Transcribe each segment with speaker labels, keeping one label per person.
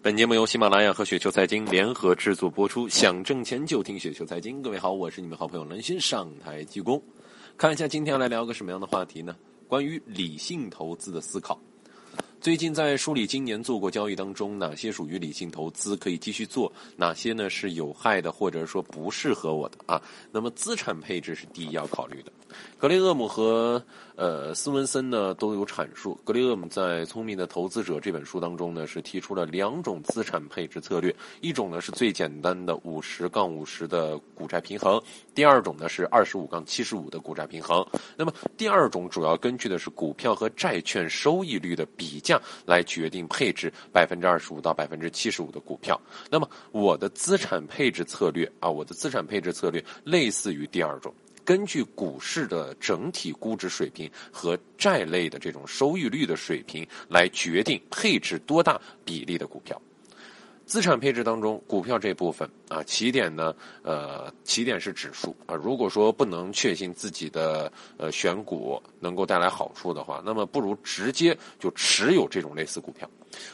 Speaker 1: 本节目由喜马拉雅和雪球财经联合制作播出。想挣钱就听雪球财经。各位好，我是你们好朋友蓝心，上台鞠躬。看一下今天要来聊个什么样的话题呢？关于理性投资的思考。最近在梳理今年做过交易当中，哪些属于理性投资可以继续做，哪些呢是有害的或者说不适合我的啊？那么资产配置是第一要考虑的。格雷厄姆和呃斯文森呢都有阐述。格雷厄姆在《聪明的投资者》这本书当中呢是提出了两种资产配置策略，一种呢是最简单的五十杠五十的股债平衡，第二种呢是二十五杠七十五的股债平衡。那么第二种主要根据的是股票和债券收益率的比。价来决定配置百分之二十五到百分之七十五的股票。那么我的资产配置策略啊，我的资产配置策略类似于第二种，根据股市的整体估值水平和债类的这种收益率的水平来决定配置多大比例的股票。资产配置当中，股票这部分啊，起点呢，呃，起点是指数啊。如果说不能确信自己的呃选股能够带来好处的话，那么不如直接就持有这种类似股票。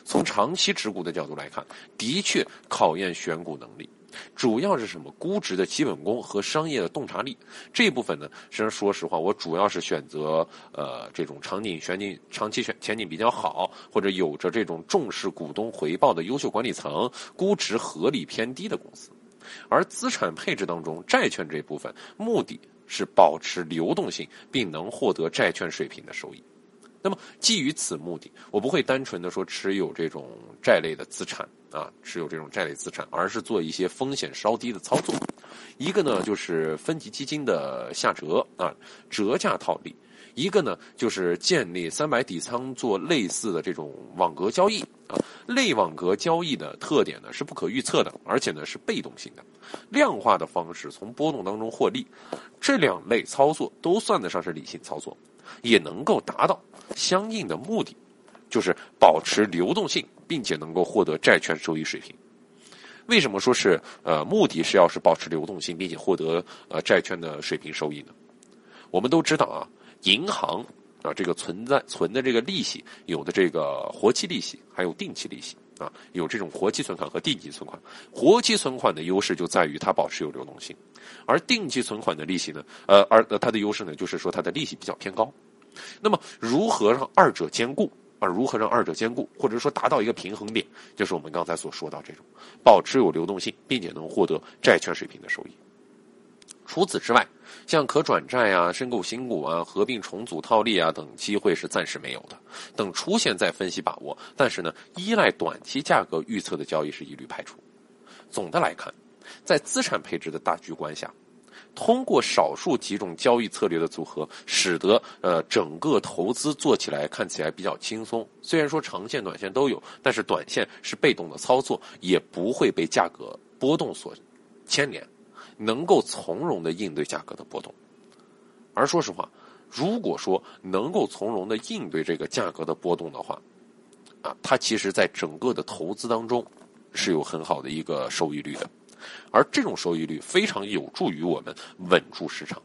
Speaker 1: 从长期持股的角度来看，的确考验选股能力。主要是什么？估值的基本功和商业的洞察力这一部分呢？实际上，说实话，我主要是选择呃这种场景前景长期选前景比较好，或者有着这种重视股东回报的优秀管理层，估值合理偏低的公司。而资产配置当中，债券这一部分目的是保持流动性，并能获得债券水平的收益。那么，基于此目的，我不会单纯的说持有这种债类的资产啊，持有这种债类资产，而是做一些风险稍低的操作。一个呢，就是分级基金的下折啊，折价套利；一个呢，就是建立三百底仓做类似的这种网格交易啊。类网格交易的特点呢，是不可预测的，而且呢是被动性的，量化的方式从波动当中获利。这两类操作都算得上是理性操作。也能够达到相应的目的，就是保持流动性，并且能够获得债券收益水平。为什么说是呃目的是要是保持流动性，并且获得呃债券的水平收益呢？我们都知道啊，银行啊这个存在存的这个利息，有的这个活期利息，还有定期利息啊，有这种活期存款和定期存款。活期存款的优势就在于它保持有流动性，而定期存款的利息呢，呃，而它的优势呢，就是说它的利息比较偏高。那么，如何让二者兼顾啊？如何让二者兼顾，或者说达到一个平衡点，就是我们刚才所说到这种保持有流动性，并且能获得债券水平的收益。除此之外，像可转债啊、申购新股啊、合并重组套利啊等机会是暂时没有的，等出现再分析把握。但是呢，依赖短期价格预测的交易是一律排除。总的来看，在资产配置的大局观下。通过少数几种交易策略的组合，使得呃整个投资做起来看起来比较轻松。虽然说长线、短线都有，但是短线是被动的操作，也不会被价格波动所牵连，能够从容的应对价格的波动。而说实话，如果说能够从容的应对这个价格的波动的话，啊，它其实在整个的投资当中是有很好的一个收益率的。而这种收益率非常有助于我们稳住市场。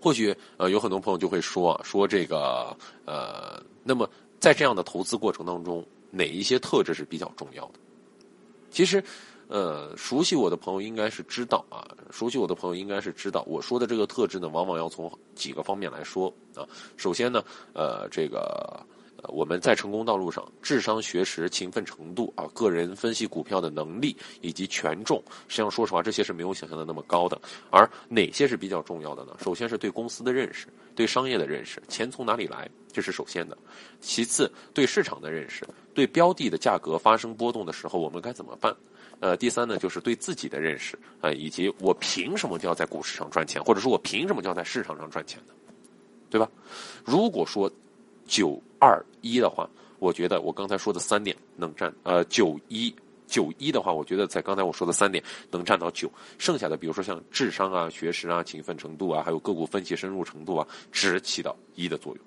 Speaker 1: 或许呃有很多朋友就会说，说这个呃，那么在这样的投资过程当中，哪一些特质是比较重要的？其实呃，熟悉我的朋友应该是知道啊，熟悉我的朋友应该是知道，我说的这个特质呢，往往要从几个方面来说啊。首先呢，呃，这个。我们在成功道路上，智商、学识、勤奋程度啊，个人分析股票的能力以及权重，实际上说实话，这些是没有想象的那么高的。而哪些是比较重要的呢？首先是对公司的认识，对商业的认识，钱从哪里来，这是首先的。其次，对市场的认识，对标的的价格发生波动的时候，我们该怎么办？呃，第三呢，就是对自己的认识啊，以及我凭什么就要在股市上赚钱，或者说我凭什么就要在市场上赚钱呢？对吧？如果说九。二一的话，我觉得我刚才说的三点能占呃九一九一的话，我觉得在刚才我说的三点能占到九，剩下的比如说像智商啊、学识啊、勤奋程度啊，还有个股分析深入程度啊，只起到一的作用。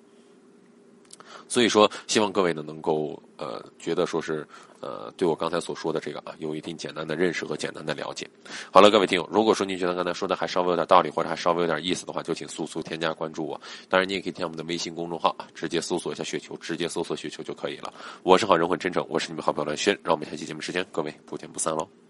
Speaker 1: 所以说，希望各位呢能够呃觉得说是呃对我刚才所说的这个啊有一定简单的认识和简单的了解。好了，各位听友，如果说您觉得刚才说的还稍微有点道理或者还稍微有点意思的话，就请速速添加关注我。当然，你也可以添加我们的微信公众号啊，直接搜索一下雪球，直接搜索雪球就可以了。我是好人混真诚，我是你们好朋友蓝轩，让我们下期节目时间各位不见不散喽。